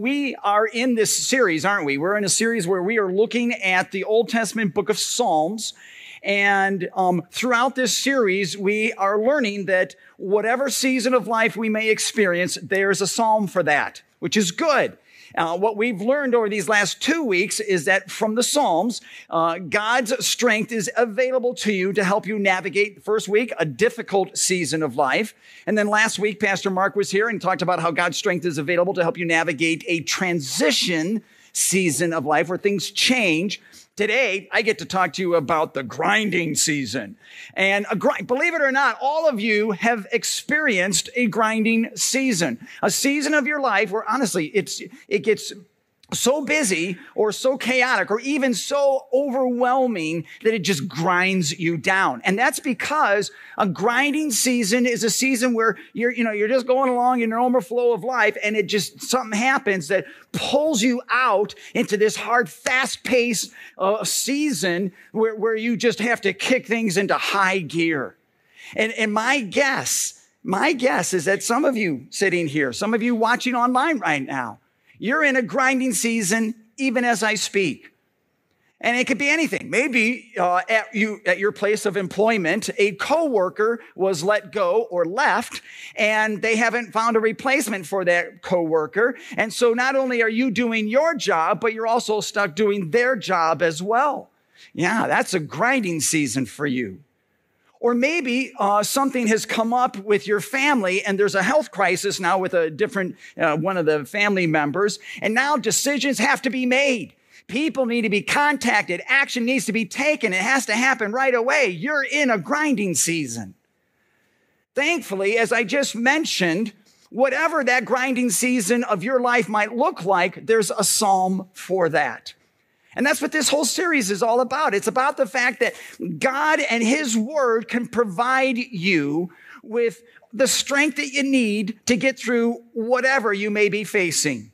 we are in this series, aren't we? We're in a series where we are looking at the Old Testament book of Psalms. And um, throughout this series, we are learning that whatever season of life we may experience, there's a psalm for that, which is good. Uh, what we've learned over these last two weeks is that from the Psalms, uh, God's strength is available to you to help you navigate the first week, a difficult season of life. And then last week, Pastor Mark was here and talked about how God's strength is available to help you navigate a transition season of life where things change. Today, I get to talk to you about the grinding season. And a grind, believe it or not, all of you have experienced a grinding season, a season of your life where honestly, it's, it gets so busy or so chaotic or even so overwhelming that it just grinds you down. And that's because a grinding season is a season where you're, you know, you're just going along in your normal flow of life and it just, something happens that pulls you out into this hard, fast paced uh, season where, where you just have to kick things into high gear. And, and my guess, my guess is that some of you sitting here, some of you watching online right now, you're in a grinding season even as I speak. And it could be anything. Maybe uh, at you at your place of employment, a coworker was let go or left, and they haven't found a replacement for that coworker. And so not only are you doing your job, but you're also stuck doing their job as well. Yeah, that's a grinding season for you. Or maybe uh, something has come up with your family and there's a health crisis now with a different uh, one of the family members, and now decisions have to be made. People need to be contacted. Action needs to be taken. It has to happen right away. You're in a grinding season. Thankfully, as I just mentioned, whatever that grinding season of your life might look like, there's a psalm for that. And that's what this whole series is all about. It's about the fact that God and His Word can provide you with the strength that you need to get through whatever you may be facing.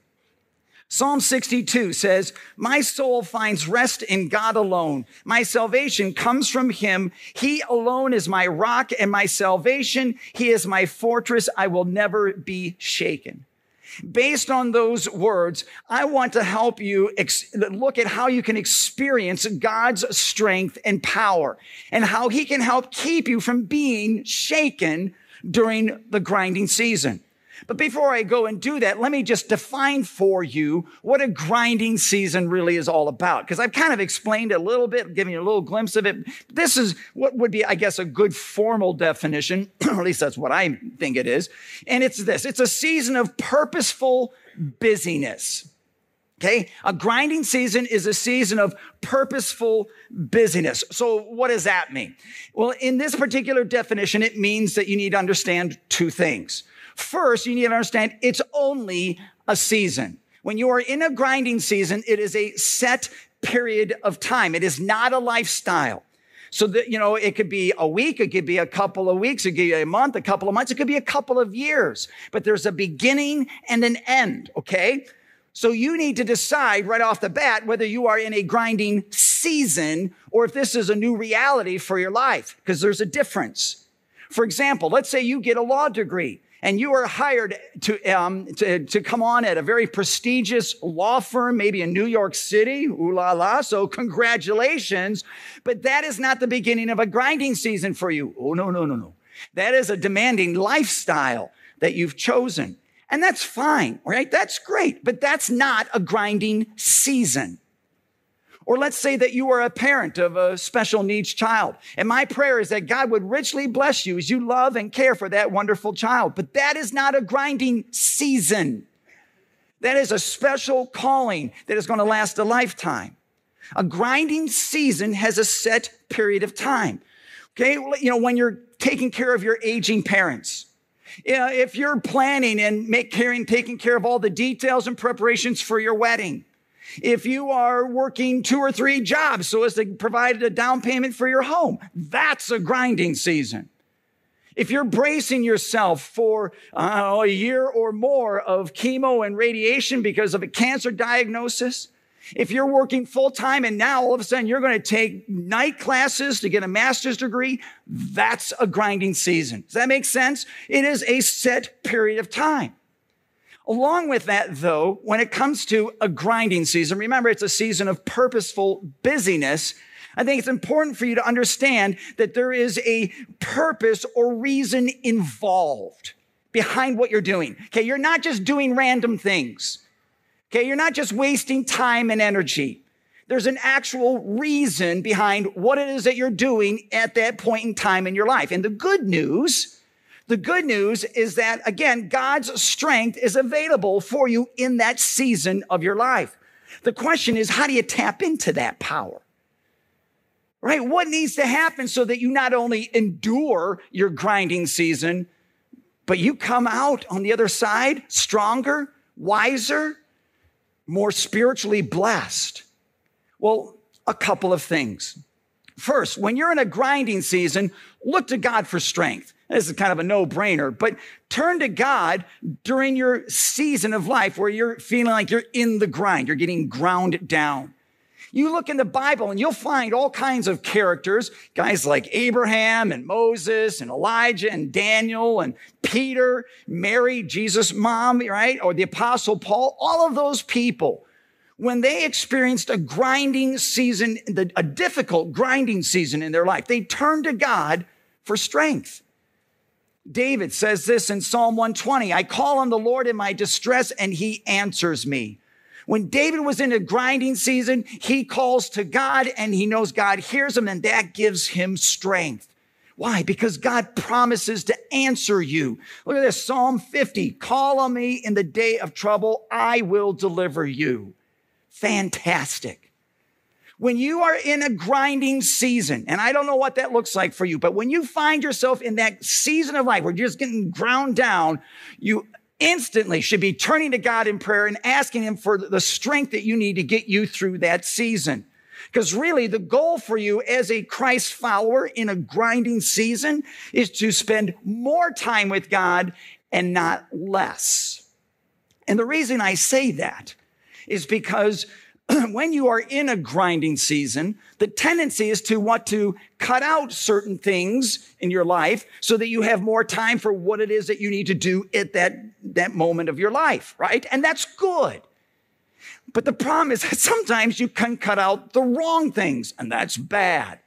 Psalm 62 says, My soul finds rest in God alone. My salvation comes from Him. He alone is my rock and my salvation. He is my fortress. I will never be shaken. Based on those words, I want to help you ex- look at how you can experience God's strength and power and how he can help keep you from being shaken during the grinding season. But before I go and do that, let me just define for you what a grinding season really is all about. Because I've kind of explained a little bit, giving you a little glimpse of it. This is what would be, I guess, a good formal definition, or at least that's what I think it is. And it's this it's a season of purposeful busyness. Okay. A grinding season is a season of purposeful busyness. So what does that mean? Well, in this particular definition, it means that you need to understand two things. First, you need to understand it's only a season. When you are in a grinding season, it is a set period of time. It is not a lifestyle. So that, you know, it could be a week, it could be a couple of weeks, it could be a month, a couple of months, it could be a couple of years, but there's a beginning and an end, okay? So you need to decide right off the bat whether you are in a grinding season or if this is a new reality for your life, because there's a difference. For example, let's say you get a law degree and you are hired to, um, to, to come on at a very prestigious law firm, maybe in New York City, ooh la la, so congratulations. But that is not the beginning of a grinding season for you. Oh, no, no, no, no. That is a demanding lifestyle that you've chosen. And that's fine, right? That's great, but that's not a grinding season. Or let's say that you are a parent of a special needs child. And my prayer is that God would richly bless you as you love and care for that wonderful child. But that is not a grinding season. That is a special calling that is going to last a lifetime. A grinding season has a set period of time. Okay. You know, when you're taking care of your aging parents, you know, if you're planning and make caring, taking care of all the details and preparations for your wedding, if you are working two or three jobs so as to provide a down payment for your home, that's a grinding season. If you're bracing yourself for uh, a year or more of chemo and radiation because of a cancer diagnosis, if you're working full time and now all of a sudden you're going to take night classes to get a master's degree, that's a grinding season. Does that make sense? It is a set period of time. Along with that, though, when it comes to a grinding season, remember it's a season of purposeful busyness. I think it's important for you to understand that there is a purpose or reason involved behind what you're doing. Okay, you're not just doing random things. Okay, you're not just wasting time and energy. There's an actual reason behind what it is that you're doing at that point in time in your life. And the good news the good news is that, again, God's strength is available for you in that season of your life. The question is, how do you tap into that power? Right? What needs to happen so that you not only endure your grinding season, but you come out on the other side stronger, wiser, more spiritually blessed? Well, a couple of things. First, when you're in a grinding season, look to God for strength. This is kind of a no brainer, but turn to God during your season of life where you're feeling like you're in the grind, you're getting ground down. You look in the Bible and you'll find all kinds of characters, guys like Abraham and Moses and Elijah and Daniel and Peter, Mary, Jesus' mom, right? Or the apostle Paul, all of those people. When they experienced a grinding season, a difficult grinding season in their life, they turned to God for strength. David says this in Psalm 120 I call on the Lord in my distress, and he answers me. When David was in a grinding season, he calls to God and he knows God hears him, and that gives him strength. Why? Because God promises to answer you. Look at this Psalm 50 Call on me in the day of trouble, I will deliver you. Fantastic when you are in a grinding season, and I don't know what that looks like for you, but when you find yourself in that season of life where you're just getting ground down, you instantly should be turning to God in prayer and asking Him for the strength that you need to get you through that season. Because really, the goal for you as a Christ follower in a grinding season is to spend more time with God and not less. And the reason I say that is because when you are in a grinding season, the tendency is to want to cut out certain things in your life so that you have more time for what it is that you need to do at that, that moment of your life, right? And that's good. But the problem is that sometimes you can cut out the wrong things, and that's bad.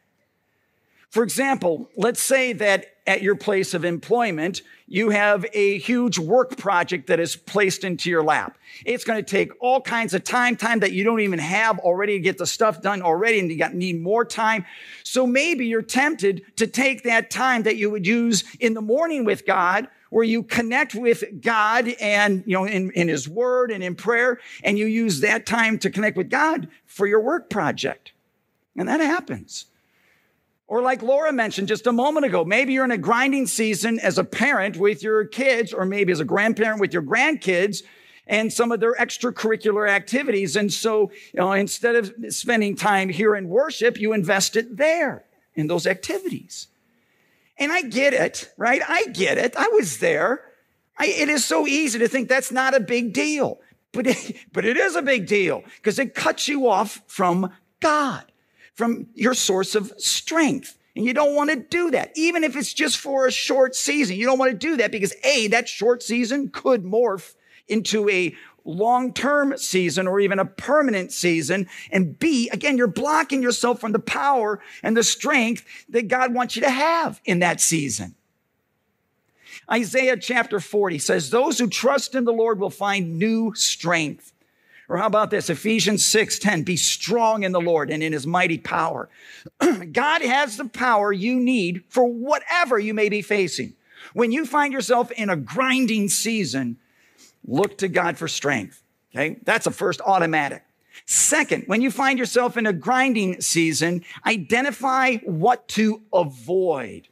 For example, let's say that at your place of employment, you have a huge work project that is placed into your lap. It's going to take all kinds of time, time that you don't even have already to get the stuff done already, and you got, need more time. So maybe you're tempted to take that time that you would use in the morning with God, where you connect with God and, you know, in, in His Word and in prayer, and you use that time to connect with God for your work project. And that happens. Or like Laura mentioned just a moment ago, maybe you're in a grinding season as a parent with your kids, or maybe as a grandparent with your grandkids and some of their extracurricular activities. And so, you know, instead of spending time here in worship, you invest it there in those activities. And I get it, right? I get it. I was there. I, it is so easy to think that's not a big deal, but it, but it is a big deal because it cuts you off from God from your source of strength. And you don't want to do that, even if it's just for a short season. You don't want to do that because A, that short season could morph into a long term season or even a permanent season. And B, again, you're blocking yourself from the power and the strength that God wants you to have in that season. Isaiah chapter 40 says, Those who trust in the Lord will find new strength. Or how about this? Ephesians 6:10, be strong in the Lord and in his mighty power. God has the power you need for whatever you may be facing. When you find yourself in a grinding season, look to God for strength. Okay? That's a first automatic. Second, when you find yourself in a grinding season, identify what to avoid.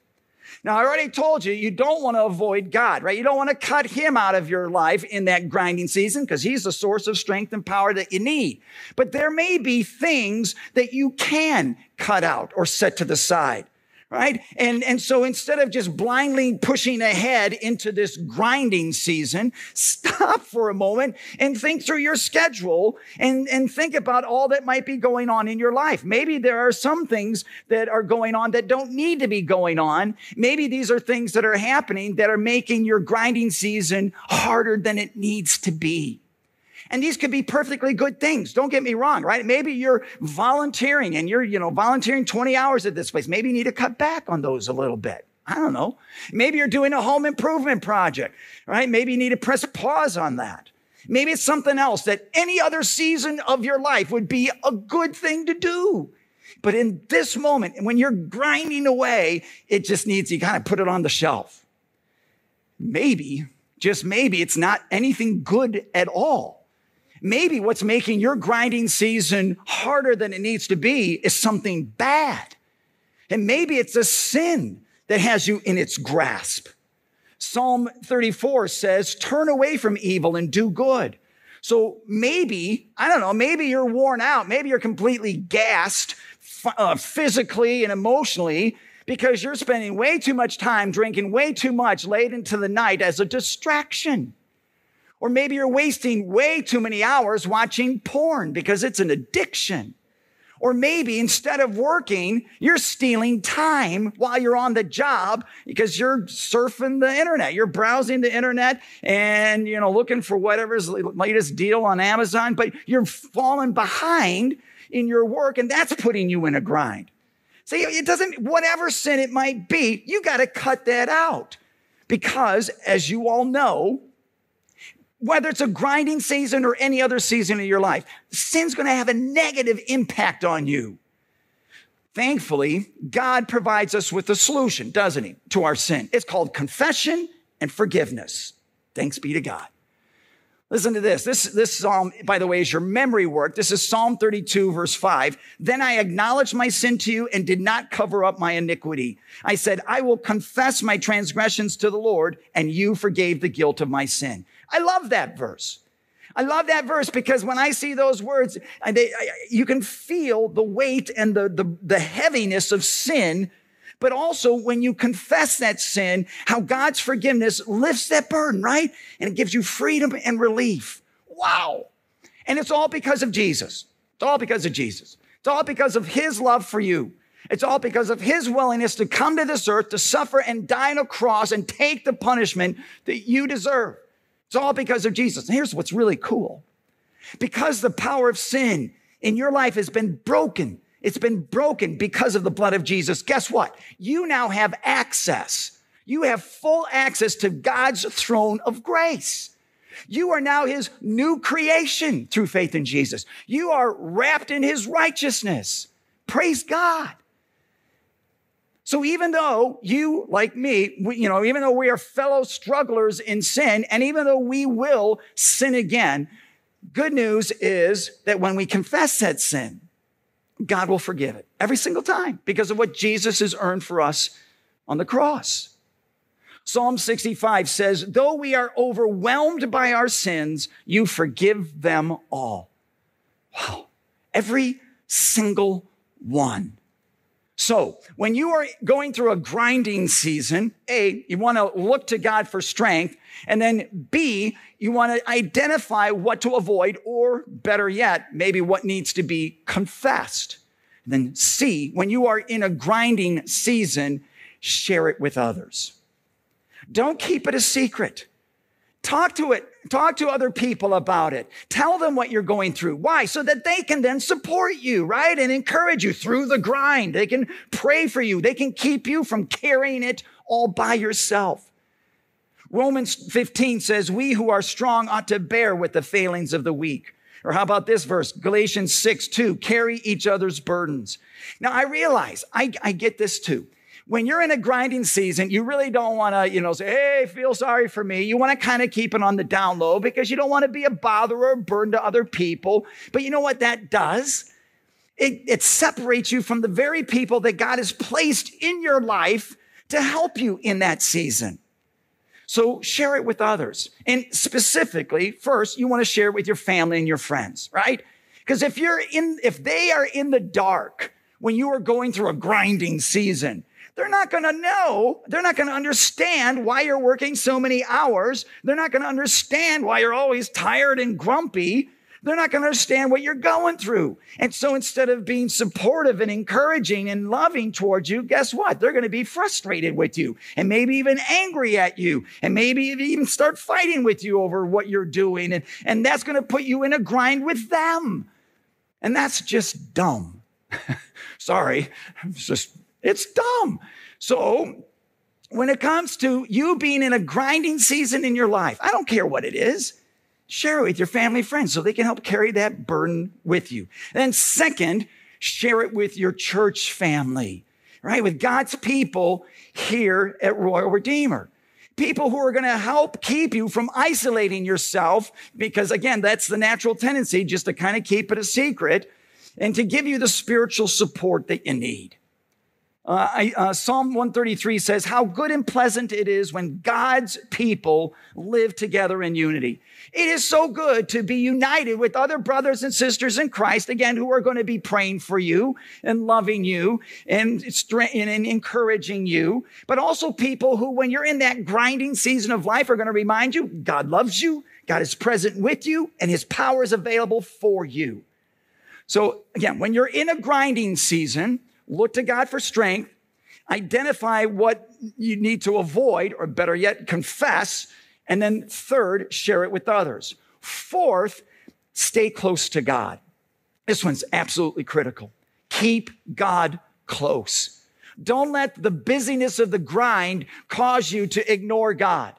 Now, I already told you, you don't want to avoid God, right? You don't want to cut him out of your life in that grinding season because he's the source of strength and power that you need. But there may be things that you can cut out or set to the side, right? And, and so instead of just blindly pushing ahead into this grinding season, stop for a moment and think through your schedule and, and think about all that might be going on in your life. Maybe there are some things that are going on that don't need to be going on. Maybe these are things that are happening that are making your grinding season harder than it needs to be. And these could be perfectly good things. Don't get me wrong, right? Maybe you're volunteering and you're, you know, volunteering 20 hours at this place. Maybe you need to cut back on those a little bit. I don't know. Maybe you're doing a home improvement project, right? Maybe you need to press pause on that. Maybe it's something else that any other season of your life would be a good thing to do. But in this moment, when you're grinding away, it just needs, you kind of put it on the shelf. Maybe, just maybe, it's not anything good at all. Maybe what's making your grinding season harder than it needs to be is something bad. And maybe it's a sin that has you in its grasp. Psalm 34 says, turn away from evil and do good. So maybe, I don't know, maybe you're worn out. Maybe you're completely gassed uh, physically and emotionally because you're spending way too much time drinking way too much late into the night as a distraction. Or maybe you're wasting way too many hours watching porn because it's an addiction. Or maybe instead of working, you're stealing time while you're on the job because you're surfing the internet. You're browsing the internet and, you know, looking for whatever's latest deal on Amazon, but you're falling behind in your work and that's putting you in a grind. See, it doesn't, whatever sin it might be, you got to cut that out because as you all know, whether it's a grinding season or any other season in your life, sin's going to have a negative impact on you. Thankfully, God provides us with a solution, doesn't he, to our sin? It's called confession and forgiveness. Thanks be to God. Listen to this. This, this psalm, by the way, is your memory work. This is Psalm 32, verse 5. Then I acknowledged my sin to you and did not cover up my iniquity. I said, I will confess my transgressions to the Lord, and you forgave the guilt of my sin. I love that verse. I love that verse because when I see those words, they, you can feel the weight and the, the, the heaviness of sin but also when you confess that sin, how God's forgiveness lifts that burden, right? And it gives you freedom and relief. Wow. And it's all because of Jesus. It's all because of Jesus. It's all because of his love for you. It's all because of his willingness to come to this earth to suffer and die on a cross and take the punishment that you deserve. It's all because of Jesus. And here's what's really cool. Because the power of sin in your life has been broken, it's been broken because of the blood of Jesus. Guess what? You now have access. You have full access to God's throne of grace. You are now his new creation through faith in Jesus. You are wrapped in his righteousness. Praise God. So even though you, like me, we, you know, even though we are fellow strugglers in sin, and even though we will sin again, good news is that when we confess that sin, God will forgive it every single time because of what Jesus has earned for us on the cross. Psalm 65 says, though we are overwhelmed by our sins, you forgive them all. Wow. Every single one. So when you are going through a grinding season, A, you want to look to God for strength. And then B, you want to identify what to avoid, or better yet, maybe what needs to be confessed. And then C, when you are in a grinding season, share it with others. Don't keep it a secret. Talk to it. Talk to other people about it. Tell them what you're going through. Why? So that they can then support you, right? And encourage you through the grind. They can pray for you. They can keep you from carrying it all by yourself. Romans 15 says, we who are strong ought to bear with the failings of the weak. Or how about this verse? Galatians 6, 2, carry each other's burdens. Now I realize, I, I get this too when you're in a grinding season, you really don't want to, you know, say, hey, feel sorry for me. You want to kind of keep it on the down low because you don't want to be a bother or a burden to other people. But you know what that does? It, it separates you from the very people that God has placed in your life to help you in that season. So share it with others. And specifically, first, you want to share it with your family and your friends, right? Because if you're in, if they are in the dark when you are going through a grinding season, they're not going to know. They're not going to understand why you're working so many hours. They're not going to understand why you're always tired and grumpy. They're not going to understand what you're going through. And so instead of being supportive and encouraging and loving towards you, guess what? They're going to be frustrated with you and maybe even angry at you and maybe even start fighting with you over what you're doing. And, and that's going to put you in a grind with them. And that's just dumb. Sorry. It's just, it's dumb. So when it comes to you being in a grinding season in your life, I don't care what it is. Share it with your family friends so they can help carry that burden with you. then second, share it with your church family, right? With God's people here at Royal Redeemer. People who are going to help keep you from isolating yourself because again, that's the natural tendency just to kind of keep it a secret and to give you the spiritual support that you need. Uh, I, uh, Psalm 133 says, How good and pleasant it is when God's people live together in unity. It is so good to be united with other brothers and sisters in Christ, again, who are going to be praying for you and loving you and, and encouraging you, but also people who, when you're in that grinding season of life, are going to remind you God loves you, God is present with you, and his power is available for you. So again, when you're in a grinding season, look to God for strength, identify what you need to avoid, or better yet, confess and then third, share it with others. Fourth, stay close to God. This one's absolutely critical. Keep God close. Don't let the busyness of the grind cause you to ignore God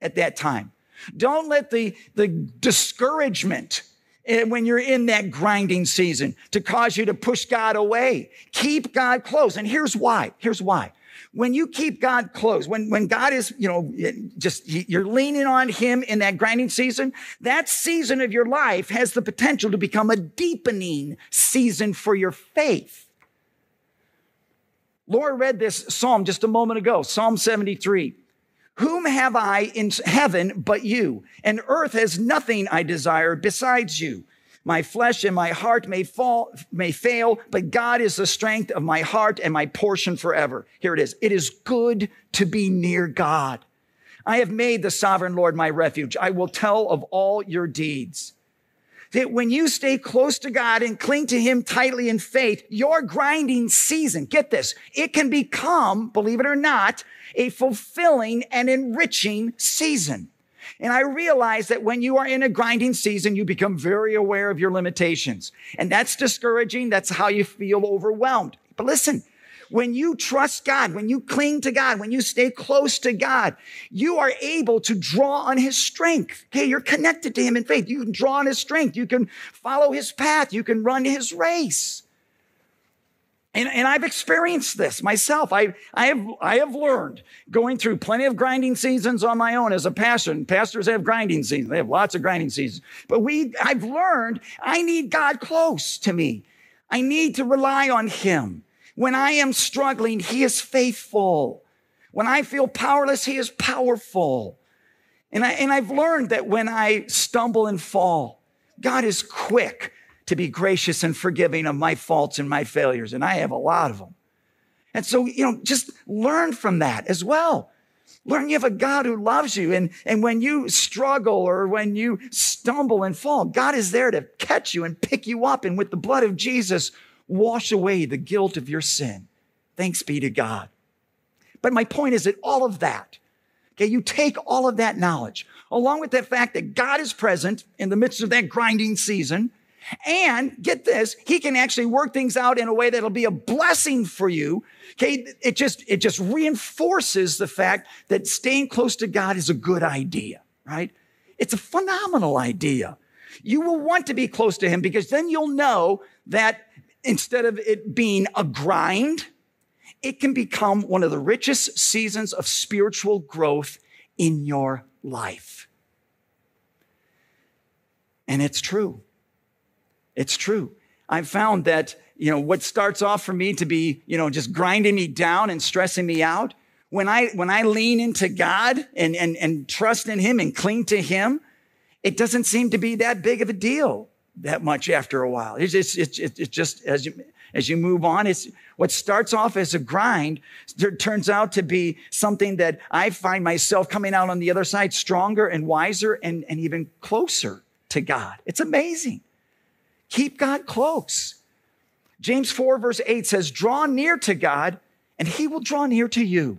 at that time. Don't let the, the discouragement when you're in that grinding season to cause you to push God away. Keep God close. And here's why. Here's why when you keep God close, when, when God is, you know, just you're leaning on Him in that grinding season, that season of your life has the potential to become a deepening season for your faith. Laura read this psalm just a moment ago, Psalm 73. Whom have I in heaven but you? And earth has nothing I desire besides you. My flesh and my heart may fall, may fail, but God is the strength of my heart and my portion forever. Here it is. It is good to be near God. I have made the sovereign Lord my refuge. I will tell of all your deeds. That when you stay close to God and cling to Him tightly in faith, your grinding season, get this, it can become, believe it or not, a fulfilling and enriching season. And I realize that when you are in a grinding season, you become very aware of your limitations. And that's discouraging. That's how you feel overwhelmed. But listen, when you trust God, when you cling to God, when you stay close to God, you are able to draw on His strength. Okay, you're connected to Him in faith. You can draw on His strength. You can follow His path. You can run His race. And, and I've experienced this myself. I, I, have, I have learned going through plenty of grinding seasons on my own as a pastor. And pastors have grinding seasons. They have lots of grinding seasons. But we, I've learned I need God close to me. I need to rely on Him. When I am struggling, He is faithful. When I feel powerless, He is powerful. And, I, and I've learned that when I stumble and fall, God is quick to be gracious and forgiving of my faults and my failures. And I have a lot of them. And so, you know, just learn from that as well. Learn you have a God who loves you. And, and when you struggle or when you stumble and fall, God is there to catch you and pick you up. And with the blood of Jesus, wash away the guilt of your sin. Thanks be to God. But my point is that all of that, okay, you take all of that knowledge along with the fact that God is present in the midst of that grinding season and get this, he can actually work things out in a way that'll be a blessing for you. Okay. It just, it just reinforces the fact that staying close to God is a good idea, right? It's a phenomenal idea. You will want to be close to him because then you'll know that instead of it being a grind, it can become one of the richest seasons of spiritual growth in your life. And it's true. It's true. I've found that, you know, what starts off for me to be, you know, just grinding me down and stressing me out, when I, when I lean into God and, and, and trust in Him and cling to Him, it doesn't seem to be that big of a deal. That much after a while. It's, it's, it's, it's just as you, as you move on, it's what starts off as a grind turns out to be something that I find myself coming out on the other side stronger and wiser and, and even closer to God. It's amazing. Keep God close. James 4 verse 8 says, draw near to God and he will draw near to you.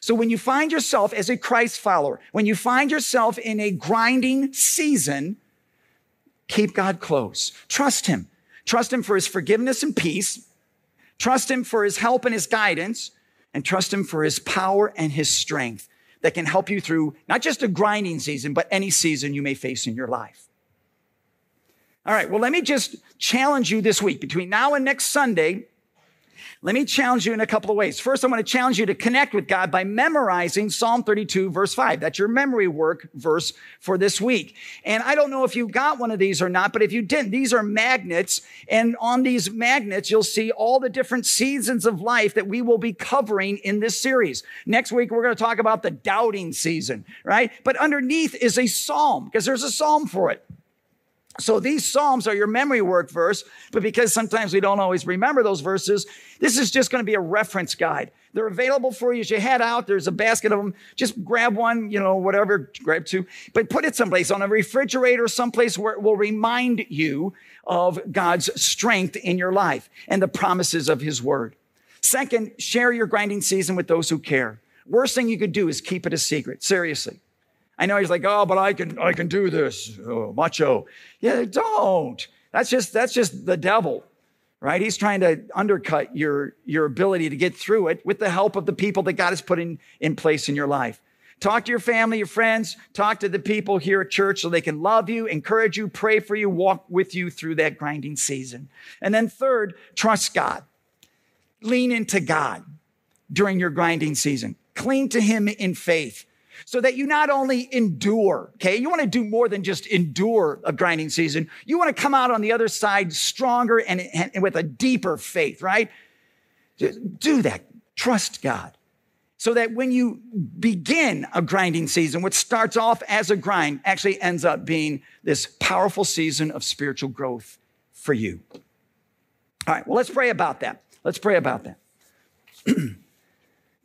So when you find yourself as a Christ follower, when you find yourself in a grinding season, keep God close. Trust him. Trust him for his forgiveness and peace. Trust him for his help and his guidance and trust him for his power and his strength that can help you through not just a grinding season, but any season you may face in your life. All right. Well, let me just challenge you this week between now and next Sunday let me challenge you in a couple of ways. First, I want to challenge you to connect with God by memorizing Psalm 32, verse 5. That's your memory work verse for this week. And I don't know if you got one of these or not, but if you didn't, these are magnets. And on these magnets, you'll see all the different seasons of life that we will be covering in this series. Next week, we're going to talk about the doubting season, right? But underneath is a psalm because there's a psalm for it. So these Psalms are your memory work verse, but because sometimes we don't always remember those verses, this is just going to be a reference guide. They're available for you as you head out. There's a basket of them. Just grab one, you know, whatever, grab two, but put it someplace on a refrigerator, someplace where it will remind you of God's strength in your life and the promises of his word. Second, share your grinding season with those who care. Worst thing you could do is keep it a secret. Seriously. I know he's like, oh, but I can, I can do this. Oh, macho. Yeah, don't. That's just, that's just the devil, right? He's trying to undercut your, your ability to get through it with the help of the people that God has put in, in place in your life. Talk to your family, your friends, talk to the people here at church so they can love you, encourage you, pray for you, walk with you through that grinding season. And then third, trust God. Lean into God during your grinding season. Cling to Him in faith so that you not only endure, okay? You want to do more than just endure a grinding season. You want to come out on the other side stronger and, and with a deeper faith, right? Do that. Trust God. So that when you begin a grinding season, what starts off as a grind actually ends up being this powerful season of spiritual growth for you. All right, well, let's pray about that. Let's pray about that.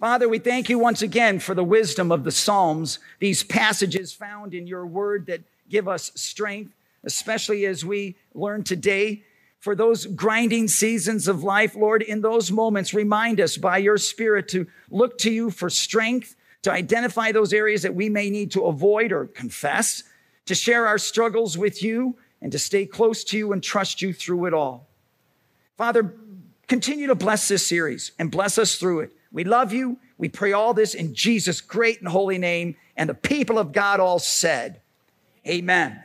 Father, we thank you once again for the wisdom of the Psalms, these passages found in your word that give us strength, especially as we learn today. For those grinding seasons of life, Lord, in those moments, remind us by your Spirit to look to you for strength, to identify those areas that we may need to avoid or confess, to share our struggles with you, and to stay close to you and trust you through it all. Father, continue to bless this series and bless us through it. We love you. We pray all this in Jesus' great and holy name. And the people of God all said, Amen.